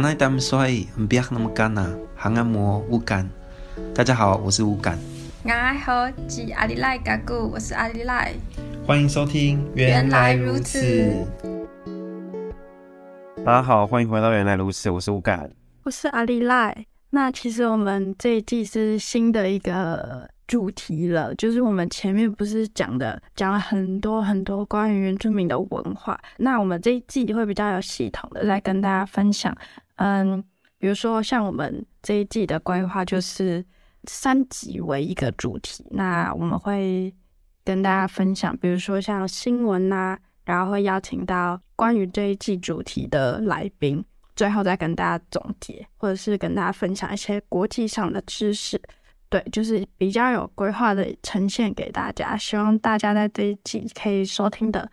们说，不要那么干呐，还按摩乌干。大家好，我是乌干。大家好，是阿里赖嘎古，我是阿里赖。欢迎收听，原来如此。大家好，欢迎回到原来如此，我是乌干，我是阿里赖。那其实我们这一季是新的一个主题了，就是我们前面不是讲的讲了很多很多关于原住民的文化，那我们这一季会比较有系统的来跟大家分享。嗯，比如说像我们这一季的规划就是三集为一个主题，那我们会跟大家分享，比如说像新闻呐、然后会邀请到关于这一季主题的来宾，最后再跟大家总结，或者是跟大家分享一些国际上的知识。对，就是比较有规划的呈现给大家，希望大家在这一季可以收听的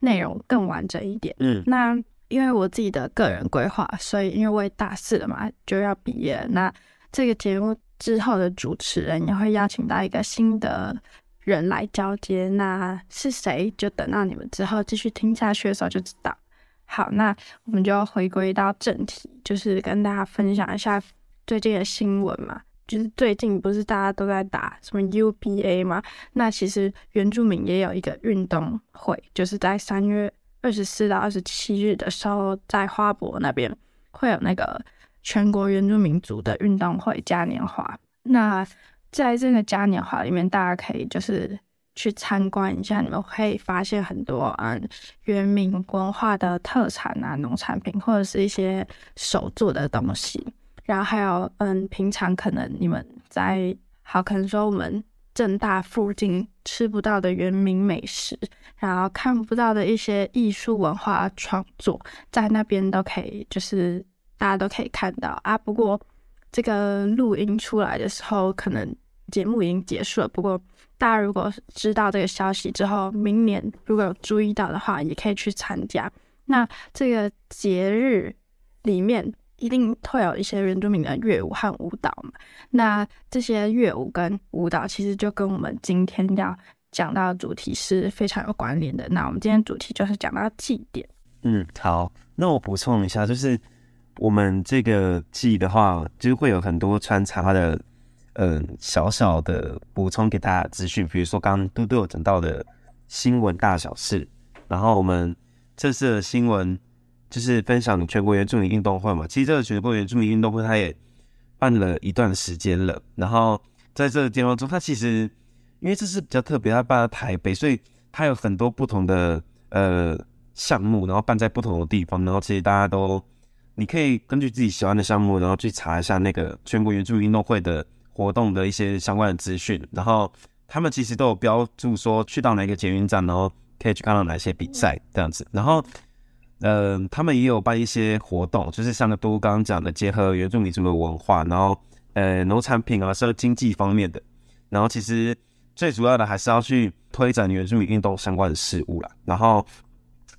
内容更完整一点。嗯，那因为我自己的个人规划，所以因为我也大四了嘛，就要毕业了。那这个节目之后的主持人也会邀请到一个新的人来交接，那是谁？就等到你们之后继续听下去的时候就知道。好，那我们就要回归到正题，就是跟大家分享一下最近的新闻嘛。就是最近不是大家都在打什么 UBA 吗？那其实原住民也有一个运动会，就是在三月二十四到二十七日的时候，在花博那边会有那个全国原住民族的运动会嘉年华。那在这个嘉年华里面，大家可以就是去参观一下，你们可以发现很多嗯原民文化的特产啊、农产品或者是一些手做的东西。然后还有，嗯，平常可能你们在好，可能说我们政大附近吃不到的原民美食，然后看不到的一些艺术文化创作，在那边都可以，就是大家都可以看到啊。不过这个录音出来的时候，可能节目已经结束了。不过大家如果知道这个消息之后，明年如果有注意到的话，也可以去参加。那这个节日里面。一定会有一些原住民的乐舞和舞蹈嘛？那这些乐舞跟舞蹈其实就跟我们今天要讲到的主题是非常有关联的。那我们今天主题就是讲到祭典。嗯，好，那我补充一下，就是我们这个祭的话，就是会有很多穿插的，嗯、小小的补充给大家资讯，比如说刚刚嘟嘟有讲到的新闻大小事，然后我们这次的新闻。就是分享全国原住民运动会嘛，其实这个全国原住民运动会它也办了一段时间了。然后在这个阶段中，它其实因为这是比较特别，它办在台北，所以它有很多不同的呃项目，然后办在不同的地方。然后其实大家都你可以根据自己喜欢的项目，然后去查一下那个全国原住民运动会的活动的一些相关的资讯。然后他们其实都有标注说去到哪个捷运站，然后可以去看到哪些比赛这样子。然后。嗯、呃，他们也有办一些活动，就是像都刚刚讲的，结合原住民族的文化，然后呃农产品啊，是经济方面的，然后其实最主要的还是要去推展原住民运动相关的事物啦。然后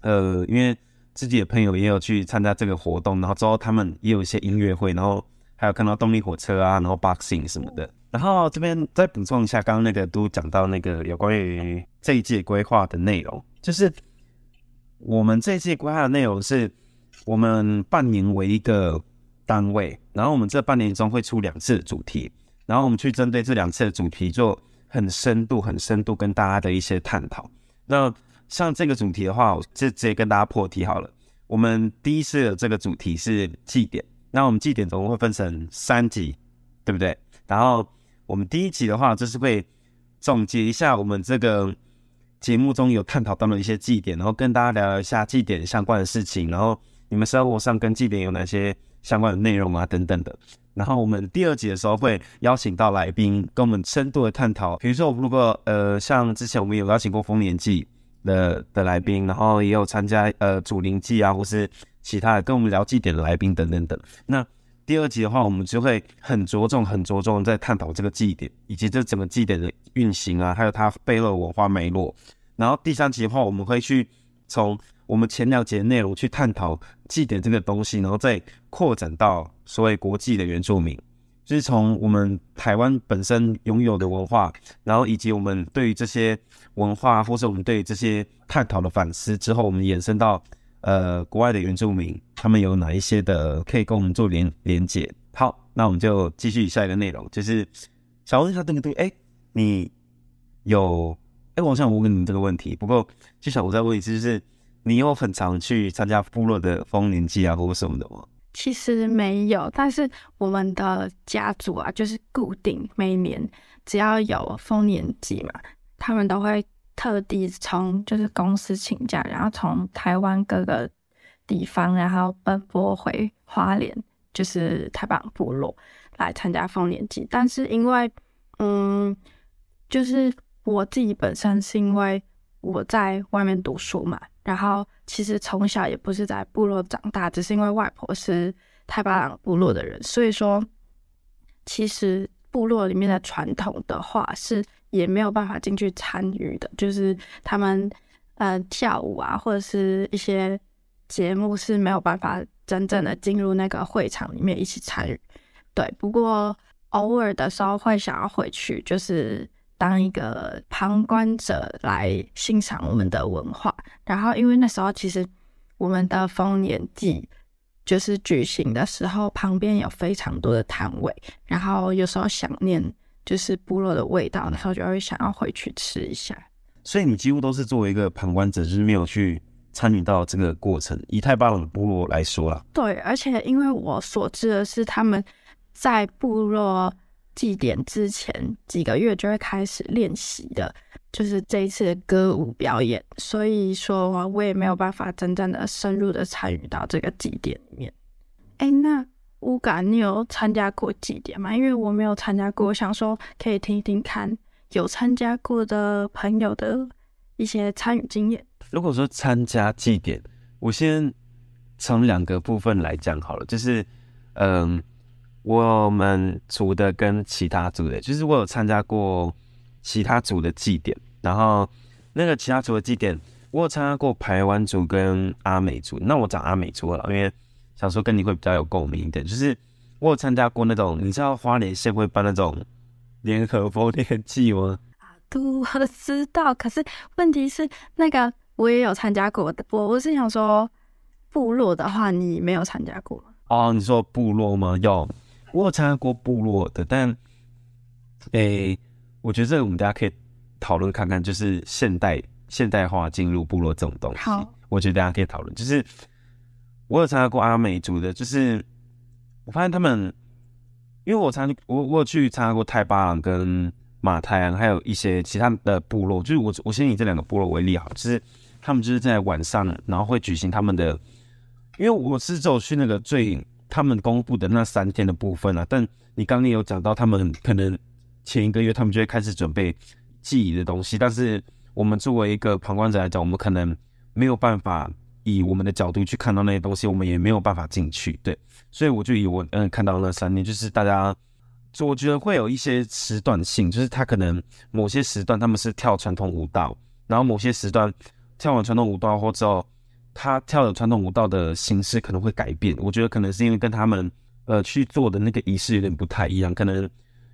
呃，因为自己的朋友也有去参加这个活动，然后之后他们也有一些音乐会，然后还有看到动力火车啊，然后 boxing 什么的。然后这边再补充一下，刚刚那个都讲到那个有关于这一届规划的内容，就是。我们这次规划的内容是，我们半年为一个单位，然后我们这半年中会出两次的主题，然后我们去针对这两次的主题做很深度、很深度跟大家的一些探讨。那像这个主题的话，我就直接跟大家破题好了。我们第一次的这个主题是祭典，那我们祭典总共会分成三集，对不对？然后我们第一集的话，就是会总结一下我们这个。节目中有探讨到了一些祭典，然后跟大家聊一下祭典相关的事情，然后你们生活上跟祭典有哪些相关的内容啊等等的。然后我们第二集的时候会邀请到来宾跟我们深度的探讨，比如说如果呃像之前我们有邀请过丰年祭的的来宾，然后也有参加呃祖灵祭啊或是其他的跟我们聊祭典的来宾等等等。那第二集的话，我们就会很着重、很着重在探讨这个祭典以及这整个祭典的运行啊，还有它背后的文化脉络。然后第三集的话，我们会去从我们前两节内容去探讨祭典这个东西，然后再扩展到所谓国际的原住民，就是从我们台湾本身拥有的文化，然后以及我们对于这些文化，或者我们对于这些探讨的反思之后，我们延伸到呃国外的原住民，他们有哪一些的可以跟我们做连连结。好，那我们就继续下一个内容，就是想问一下邓哥，对，哎，你有哎，我想问你这个问题，不过就想我再问一次，就是你有很常去参加部落的丰年祭啊，或什么的吗？其实没有，但是我们的家族啊，就是固定每年只要有丰年祭嘛，他们都会特地从就是公司请假，然后从台湾各个地方，然后奔波回花莲，就是太巴塱部落来参加丰年祭。但是因为，嗯，就是我自己本身是因为我在外面读书嘛。然后其实从小也不是在部落长大，只是因为外婆是太巴朗部落的人，所以说其实部落里面的传统的话是也没有办法进去参与的，就是他们呃跳舞啊或者是一些节目是没有办法真正的进入那个会场里面一起参与。对，不过偶尔的时候会想要回去，就是。当一个旁观者来欣赏我们的文化，然后因为那时候其实我们的丰年祭就是举行的时候，旁边有非常多的摊位，然后有时候想念就是部落的味道那时候，就会想要回去吃一下。所以你几乎都是作为一个旁观者，就是没有去参与到这个过程。以太巴朗部落来说啦，对，而且因为我所知的是他们在部落。祭典之前几个月就会开始练习的，就是这一次的歌舞表演，所以说我也没有办法真正的深入的参与到这个祭典里面。哎，那乌嘎，你有参加过祭典吗？因为我没有参加过，我想说可以听一听看有参加过的朋友的一些参与经验。如果说参加祭典，我先从两个部分来讲好了，就是嗯。我们组的跟其他组的，就是我有参加过其他组的祭典，然后那个其他组的祭典，我有参加过排湾族跟阿美族。那我讲阿美族了，因为想说跟你会比较有共鸣一点。就是我有参加过那种，你知道花莲县会办那种联合丰年祭吗？啊，我知道。可是问题是，那个我也有参加过的。我我是想说，部落的话，你没有参加过吗？哦，你说部落吗？有。我有参加过部落的，但，诶、欸，我觉得这个我们大家可以讨论看看，就是现代现代化进入部落这种东西。好，我觉得大家可以讨论。就是我有参加过阿美族的，就是我发现他们，因为我参我我有去参加过泰巴朗跟马泰安，还有一些其他的部落。就是我我先以这两个部落为例，好，就是他们就是在晚上，然后会举行他们的，因为我是走去那个最。他们公布的那三天的部分啊，但你刚刚有讲到，他们可能前一个月他们就会开始准备记忆的东西，但是我们作为一个旁观者来讲，我们可能没有办法以我们的角度去看到那些东西，我们也没有办法进去，对，所以我就以我嗯看到那三天，就是大家，我觉得会有一些时段性，就是他可能某些时段他们是跳传统舞蹈，然后某些时段跳完传统舞蹈或之后。他跳的传统舞蹈的形式可能会改变，我觉得可能是因为跟他们呃去做的那个仪式有点不太一样，可能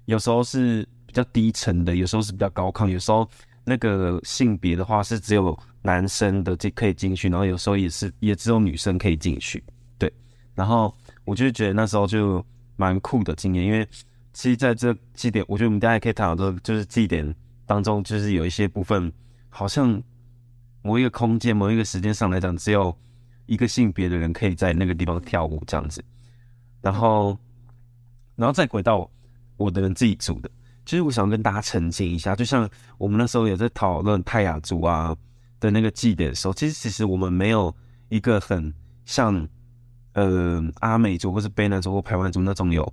有时候是比较低沉的，有时候是比较高亢，有时候那个性别的话是只有男生的这可以进去，然后有时候也是也只有女生可以进去，对。然后我就觉得那时候就蛮酷的经验，因为其实在这祭典，我觉得我们大家也可以谈到，就是祭典当中就是有一些部分好像。某一个空间、某一个时间上来讲，只有一个性别的人可以在那个地方跳舞这样子，然后，然后再回到我的人自己组的，其实我想跟大家澄清一下，就像我们那时候也在讨论泰雅族啊的那个祭典的时候，其实其实我们没有一个很像呃阿美族或是卑南族或排湾族那种有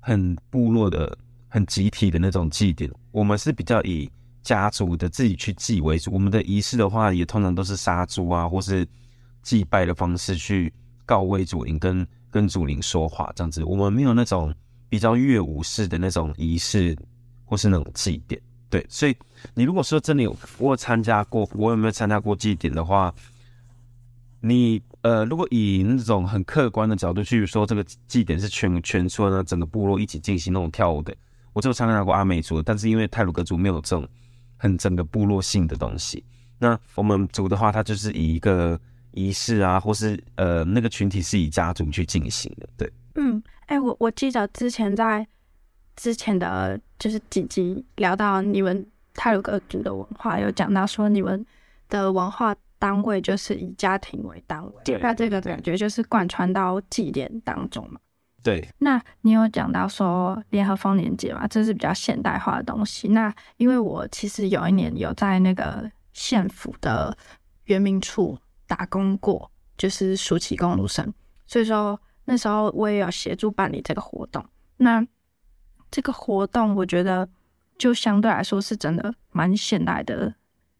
很部落的、很集体的那种祭典，我们是比较以。家族的自己去祭为主，我们的仪式的话，也通常都是杀猪啊，或是祭拜的方式去告慰祖灵，跟跟祖灵说话这样子。我们没有那种比较乐舞式的那种仪式，或是那种祭典。对，所以你如果说真的有我有参加过，我有没有参加过祭典的话，你呃，如果以那种很客观的角度去说，这个祭典是全全村呢，整个部落一起进行那种跳舞的，我只有参加过阿美族，但是因为泰鲁格族没有这种。很整个部落性的东西。那我们族的话，它就是以一个仪式啊，或是呃那个群体是以家族去进行的。对，嗯，哎、欸，我我记得之前在之前的就是几集聊到你们泰鲁格族的文化，有讲到说你们的文化单位就是以家庭为单位，对，那这个感觉就是贯穿到祭典当中嘛。对，那你有讲到说联合丰年节嘛？这是比较现代化的东西。那因为我其实有一年有在那个县府的原民处打工过，就是暑期工读生，所以说那时候我也有协助办理这个活动。那这个活动我觉得就相对来说是真的蛮现代的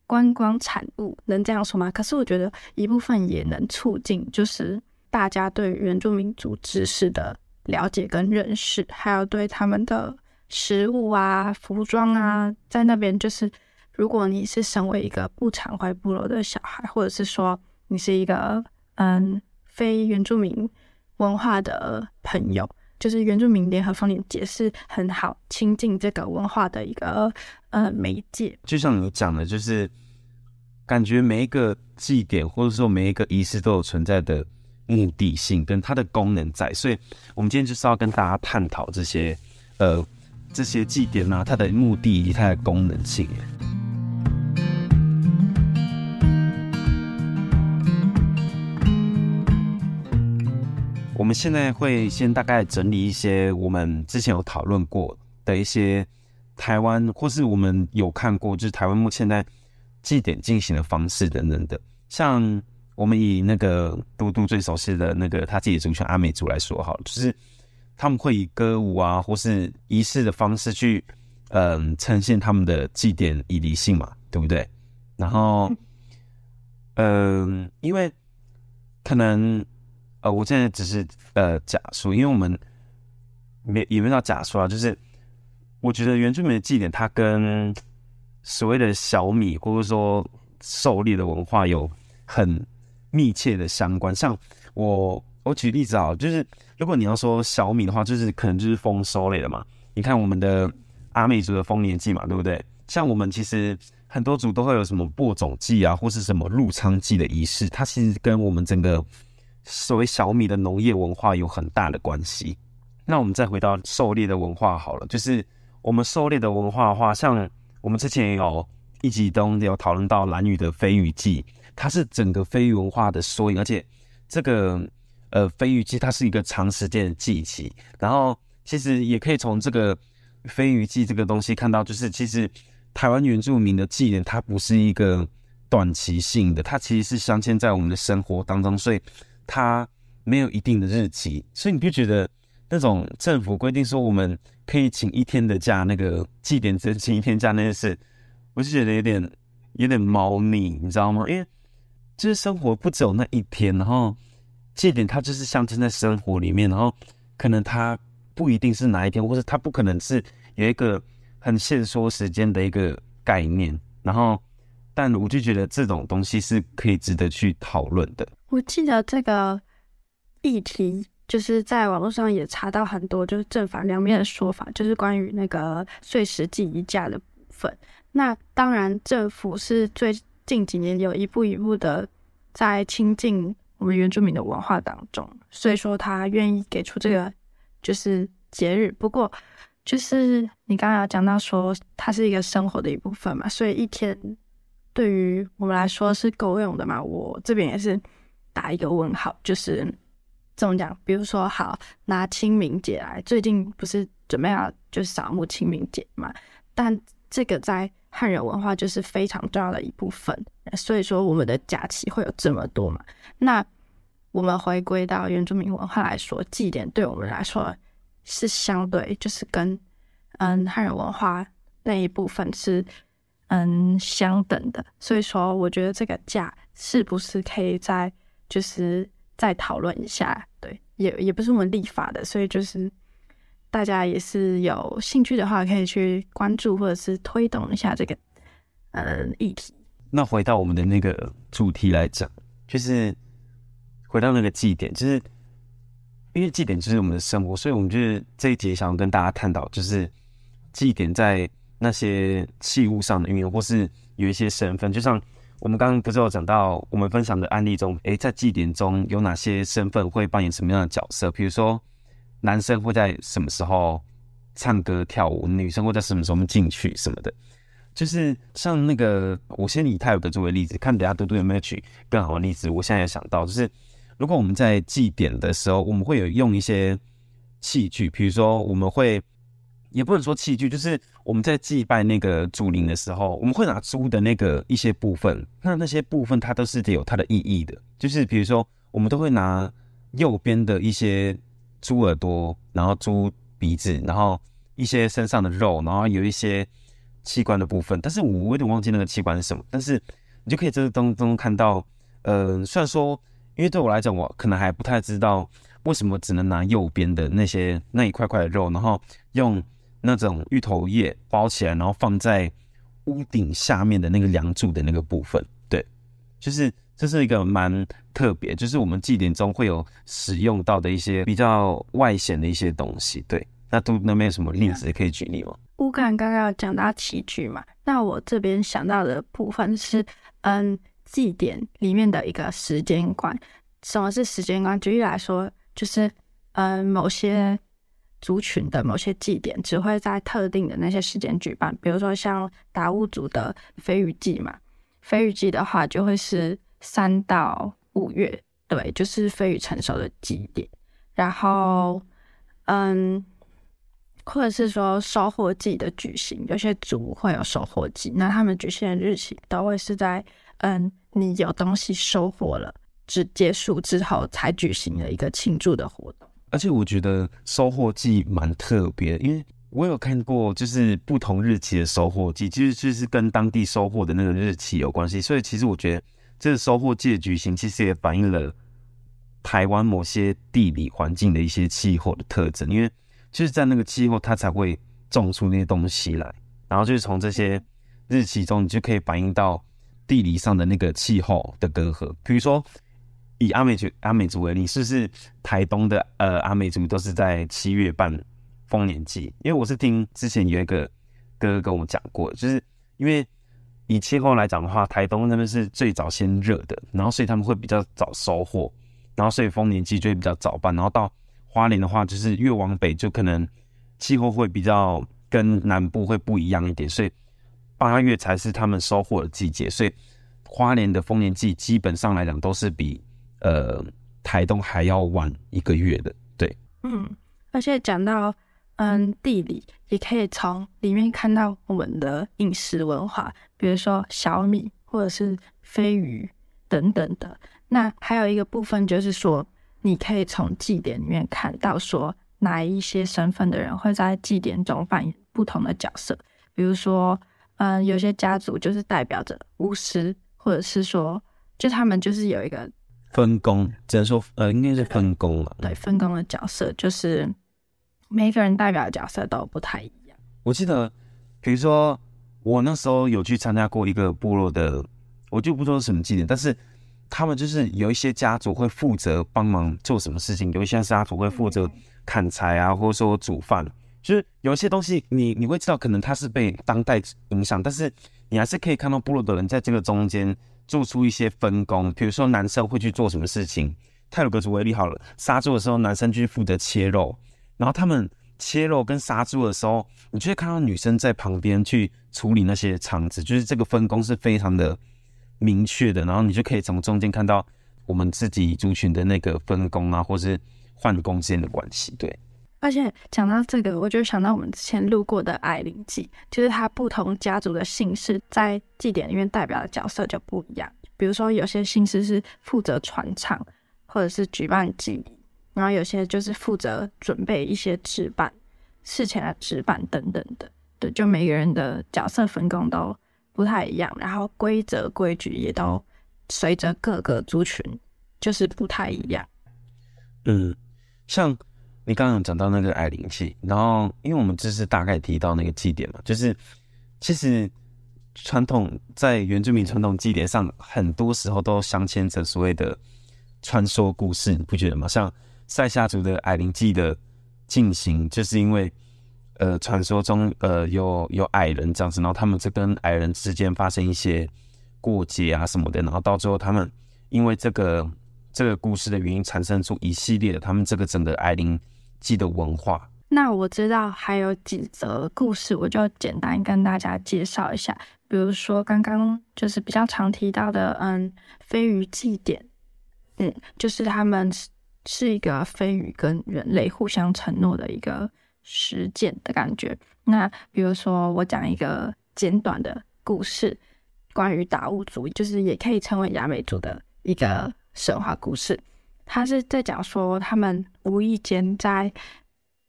观光产物，能这样说吗？可是我觉得一部分也能促进，就是大家对原住民族知识的。了解跟认识，还有对他们的食物啊、服装啊，在那边就是，如果你是身为一个不常回部落的小孩，或者是说你是一个嗯非原住民文化的朋友，就是原住民联合丰年节是很好亲近这个文化的一个呃媒介。就像你讲的，就是感觉每一个祭典或者说每一个仪式都有存在的。目的性跟它的功能在，所以我们今天就是要跟大家探讨这些，呃，这些祭典啊，它的目的以及它的功能性。我们现在会先大概整理一些我们之前有讨论过的一些台湾，或是我们有看过，就是台湾目前在祭典进行的方式等等的，像。我们以那个嘟嘟最熟悉的那个他自己的族群阿美族来说，好了，就是他们会以歌舞啊，或是仪式的方式去，嗯，呈现他们的祭典以离性嘛，对不对？然后，嗯，因为可能，呃，我现在只是呃假说，因为我们没也没到假说啊，就是我觉得原住民的祭典，它跟所谓的小米或者说狩猎的文化有很。密切的相关，像我我举例子啊，就是如果你要说小米的话，就是可能就是丰收类的嘛。你看我们的阿美族的丰年祭嘛，对不对？像我们其实很多族都会有什么播种祭啊，或是什么入仓祭的仪式，它其实跟我们整个所谓小米的农业文化有很大的关系。那我们再回到狩猎的文化好了，就是我们狩猎的文化的话，像我们之前有一集中有讨论到蓝屿的飞鱼祭。它是整个非遗文化的缩影，而且这个呃飞鱼祭它是一个长时间的祭期，然后其实也可以从这个飞鱼祭这个东西看到，就是其实台湾原住民的祭典它不是一个短期性的，它其实是镶嵌在我们的生活当中，所以它没有一定的日期，所以你就觉得那种政府规定说我们可以请一天的假，那个祭典只请一天假那件事，我就觉得有点有点猫腻，你知道吗？因为就是生活不只有那一天，然后祭典它就是象征在生活里面，然后可能它不一定是哪一天，或者它不可能是有一个很限缩时间的一个概念，然后但我就觉得这种东西是可以值得去讨论的。我记得这个议题就是在网络上也查到很多就是正反两面的说法，就是关于那个岁时祭仪假的部分。那当然政府是最。近几年有一步一步的在亲近我们原住民的文化当中，所以说他愿意给出这个就是节日。不过就是你刚刚有讲到说它是一个生活的一部分嘛，所以一天对于我们来说是够用的嘛？我这边也是打一个问号，就是这么讲。比如说，好拿清明节来，最近不是准备要就是扫墓清明节嘛？但这个在汉人文化就是非常重要的一部分，所以说我们的假期会有这么多嘛。那我们回归到原住民文化来说，祭典对我们来说是相对就是跟嗯汉人文化那一部分是嗯相等的。所以说，我觉得这个假是不是可以再就是再讨论一下？对，也也不是我们立法的，所以就是。大家也是有兴趣的话，可以去关注或者是推动一下这个呃议题。那回到我们的那个主题来讲，就是回到那个祭典，就是因为祭典就是我们的生活，所以我们就是这一节想要跟大家探讨，就是祭典在那些器物上的运用，或是有一些身份，就像我们刚刚不是有讲到我们分享的案例中，诶，在祭典中有哪些身份会扮演什么样的角色？比如说，男生会在什么时候唱歌跳舞，女生会在什么时候进去什么的。就是像那个，我先以泰鲁阁作为例子，看等下嘟嘟有没有举更好的例子。我现在也想到，就是如果我们在祭典的时候，我们会有用一些器具，比如说我们会。也不能说器具，就是我们在祭拜那个祖灵的时候，我们会拿猪的那个一些部分，那那些部分它都是有它的意义的。就是比如说，我们都会拿右边的一些猪耳朵，然后猪鼻子，然后一些身上的肉，然后有一些器官的部分。但是我有点忘记那个器官是什么。但是你就可以在这当中看到，呃，虽然说，因为对我来讲，我可能还不太知道为什么。只能拿右边的那些那一块块的肉，然后用。那种芋头叶包起来，然后放在屋顶下面的那个梁柱的那个部分，对，就是这是一个蛮特别，就是我们祭典中会有使用到的一些比较外显的一些东西，对。那都那边有什么例子可以举例吗？乌干刚刚讲到器具嘛，那我这边想到的部分是，嗯，祭典里面的一个时间观。什么是时间观？举例来说，就是嗯，某些。族群的某些祭典只会在特定的那些时间举办，比如说像达悟族的飞鱼祭嘛，飞鱼祭的话就会是三到五月，对，就是飞鱼成熟的祭典。然后，嗯，或者是说收获季的举行，有些族会有收获季，那他们举行的日期都会是在嗯，你有东西收获了，只结束之后才举行的一个庆祝的活动。而且我觉得收获季蛮特别，因为我有看过，就是不同日期的收获季，其实就是跟当地收获的那个日期有关系。所以其实我觉得这个收获季的举行，其实也反映了台湾某些地理环境的一些气候的特征。因为就是在那个气候，它才会种出那些东西来。然后就是从这些日期中，你就可以反映到地理上的那个气候的隔阂。比如说。以阿美族阿美族为例，是不是台东的呃阿美族都是在七月半丰年祭？因为我是听之前有一个哥哥跟我讲过，就是因为以气候来讲的话，台东那边是最早先热的，然后所以他们会比较早收获，然后所以丰年祭就会比较早办。然后到花莲的话，就是越往北就可能气候会比较跟南部会不一样一点，所以八月才是他们收获的季节。所以花莲的丰年祭基本上来讲都是比。呃，台东还要晚一个月的，对，嗯，而且讲到嗯地理，也可以从里面看到我们的饮食文化，比如说小米或者是飞鱼等等的。那还有一个部分就是说，你可以从祭典里面看到说哪一些身份的人会在祭典中扮演不同的角色，比如说，嗯，有些家族就是代表着巫师，或者是说，就他们就是有一个。分工只能说，呃，应该是分工了。对，分工的角色就是每个人代表的角色都不太一样。我记得，比如说我那时候有去参加过一个部落的，我就不说是什么纪念，但是他们就是有一些家族会负责帮忙做什么事情，有一些家族会负责砍柴啊，或者说煮饭。就是有一些东西你，你你会知道，可能他是被当代影响，但是你还是可以看到部落的人在这个中间。做出一些分工，比如说男生会去做什么事情。泰鲁格族为例好了，杀猪的时候，男生就负责切肉，然后他们切肉跟杀猪的时候，你就会看到女生在旁边去处理那些肠子，就是这个分工是非常的明确的。然后你就可以从中间看到我们自己族群的那个分工啊，或是换工之间的关系，对。而且讲到这个，我就想到我们之前录过的矮灵祭，就是它不同家族的姓氏在祭典里面代表的角色就不一样。比如说，有些姓氏是负责传唱，或者是举办祭礼，然后有些就是负责准备一些置办事前的置办等等的。对，就每个人的角色分工都不太一样，然后规则规矩也都随着各个族群就是不太一样。嗯，像。你刚刚讲到那个矮灵祭，然后因为我们只是大概提到那个祭典嘛，就是其实传统在原住民传统祭典上，很多时候都镶嵌着所谓的传说故事，你不觉得吗？像塞夏族的矮灵祭的进行，就是因为呃传说中呃有有矮人这样子，然后他们这跟矮人之间发生一些过节啊什么的，然后到最后他们因为这个这个故事的原因，产生出一系列的他们这个整个矮灵祭的文化。那我知道还有几则故事，我就简单跟大家介绍一下。比如说刚刚就是比较常提到的，嗯，飞鱼祭典，嗯，就是他们是一个飞鱼跟人类互相承诺的一个实践的感觉。那比如说我讲一个简短的故事，关于达悟族，就是也可以称为雅美族的一个神话故事。他是在讲说他们无意间在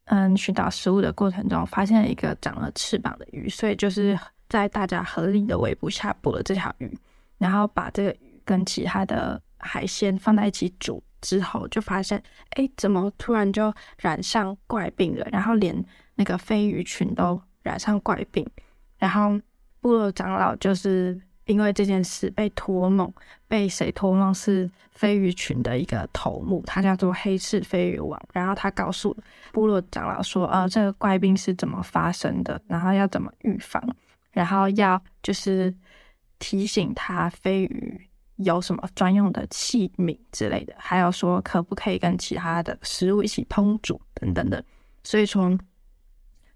嗯，寻找食物的过程中，发现了一个长了翅膀的鱼，所以就是在大家合力的围捕下捕了这条鱼，然后把这个鱼跟其他的海鲜放在一起煮之后，就发现，哎，怎么突然就染上怪病了？然后连那个飞鱼群都染上怪病，然后部落长老就是。因为这件事被托梦，被谁托梦是飞鱼群的一个头目，他叫做黑翅飞鱼王。然后他告诉部落长老说：“呃，这个怪病是怎么发生的？然后要怎么预防？然后要就是提醒他飞鱼有什么专用的器皿之类的，还有说可不可以跟其他的食物一起烹煮等等的。所以从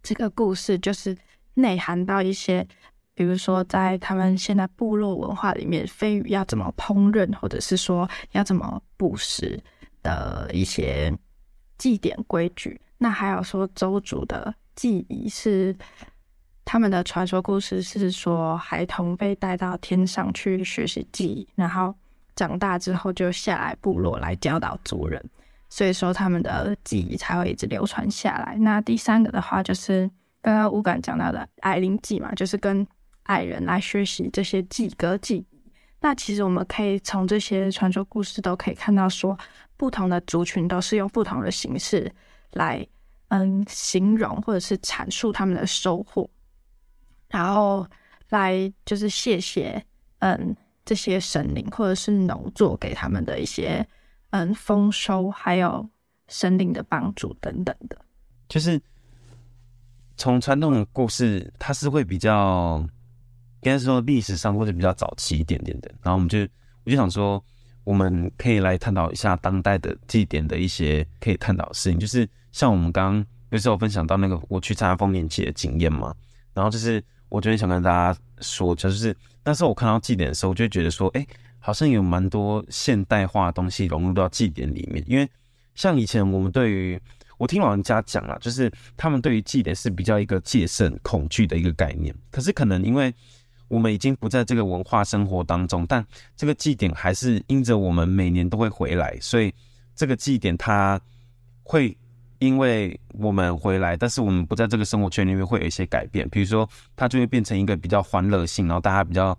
这个故事就是内涵到一些。”比如说，在他们现在部落文化里面，飞鱼要怎么烹饪，或者是说要怎么捕食的一些祭典规矩。那还有说，周族的祭仪是他们的传说故事，是说孩童被带到天上去学习技艺，然后长大之后就下来部落来教导族人，所以说他们的技艺才会一直流传下来。那第三个的话，就是刚刚乌感讲到的矮灵祭嘛，就是跟矮人来学习这些技歌祭仪，那其实我们可以从这些传说故事都可以看到，说不同的族群都是用不同的形式来嗯形容或者是阐述他们的收获，然后来就是谢谢嗯这些神灵或者是农作给他们的一些嗯丰收，还有神灵的帮助等等的。就是从传统的故事，它是会比较。应该说历史上或者比较早期一点点的，然后我们就我就想说，我们可以来探讨一下当代的祭典的一些可以探讨的事情，就是像我们刚刚有时候分享到那个我去参加丰年祭的经验嘛，然后就是我觉得想跟大家说，就是那时候我看到祭典的时候，我就觉得说，哎，好像有蛮多现代化的东西融入到祭典里面，因为像以前我们对于我听老人家讲啊，就是他们对于祭典是比较一个戒慎恐惧的一个概念，可是可能因为我们已经不在这个文化生活当中，但这个祭典还是因着我们每年都会回来，所以这个祭典它会因为我们回来，但是我们不在这个生活圈里面会有一些改变，比如说它就会变成一个比较欢乐性，然后大家比较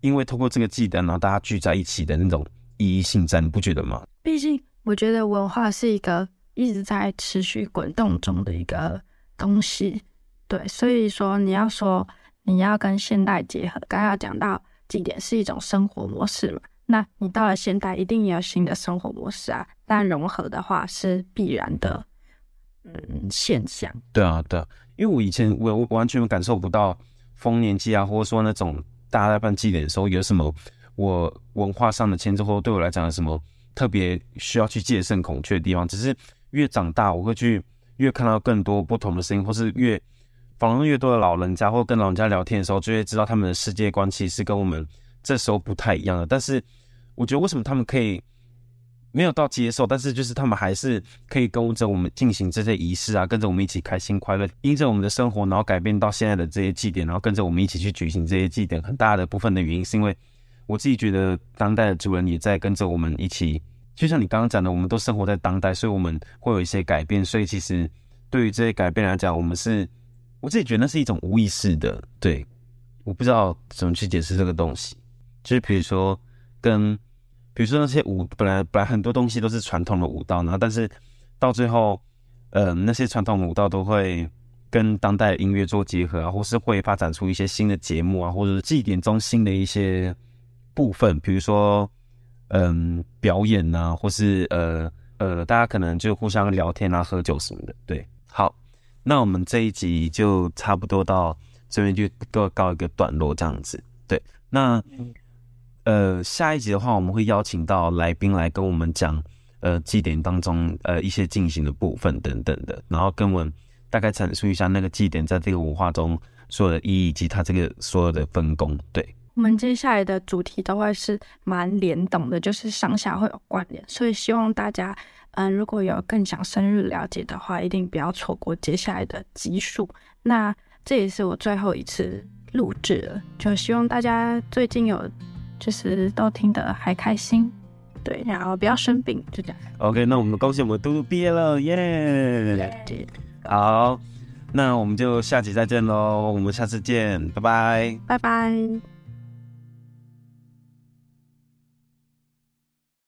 因为透过这个祭典，然后大家聚在一起的那种意义性在，你不觉得吗？毕竟我觉得文化是一个一直在持续滚动中的一个东西，对，所以说你要说。你要跟现代结合，刚刚讲到祭典是一种生活模式嘛？那你到了现代，一定也有新的生活模式啊。但融合的话是必然的，嗯，现象。对啊，对啊，因为我以前我我完全感受不到丰年祭啊，或者说那种大家在办祭典的时候有什么我文化上的牵制，或对我来讲有什么特别需要去戒慎恐惧的地方。只是越长大，我会去越看到更多不同的声音，或是越。访问越多的老人家，或跟老人家聊天的时候，就会知道他们的世界观其实是跟我们这时候不太一样的。但是，我觉得为什么他们可以没有到接受，但是就是他们还是可以跟着我们进行这些仪式啊，跟着我们一起开心快乐，因着我们的生活，然后改变到现在的这些祭典，然后跟着我们一起去举行这些祭典。很大的部分的原因是因为我自己觉得当代的族人也在跟着我们一起，就像你刚刚讲的，我们都生活在当代，所以我们会有一些改变。所以其实对于这些改变来讲，我们是。我自己觉得那是一种无意识的，对，我不知道怎么去解释这个东西。就是比如说，跟比如说那些舞，本来本来很多东西都是传统的舞蹈，然后但是到最后，呃，那些传统的舞蹈都会跟当代音乐做结合啊，或是会发展出一些新的节目啊，或者是祭典中心的一些部分，比如说，嗯、表演啊，或是呃呃，大家可能就互相聊天啊、喝酒什么的，对，好。那我们这一集就差不多到这边就都告一个段落这样子，对。那呃，下一集的话，我们会邀请到来宾来跟我们讲，呃，祭典当中呃一些进行的部分等等的，然后跟我们大概阐述一下那个祭典在这个文化中所有的意义以及它这个所有的分工。对，我们接下来的主题都会是蛮联动的，就是上下会有关联，所以希望大家，嗯、如果有更想深入了解的话，一定不要错过接下来的集数。那这也是我最后一次录制了，就希望大家最近有。就是都听得还开心，对，然后不要生病，就这样。OK，那我们恭喜我们嘟嘟毕业了，耶、yeah! 好，那我们就下期再见喽，我们下次见，拜拜，拜拜。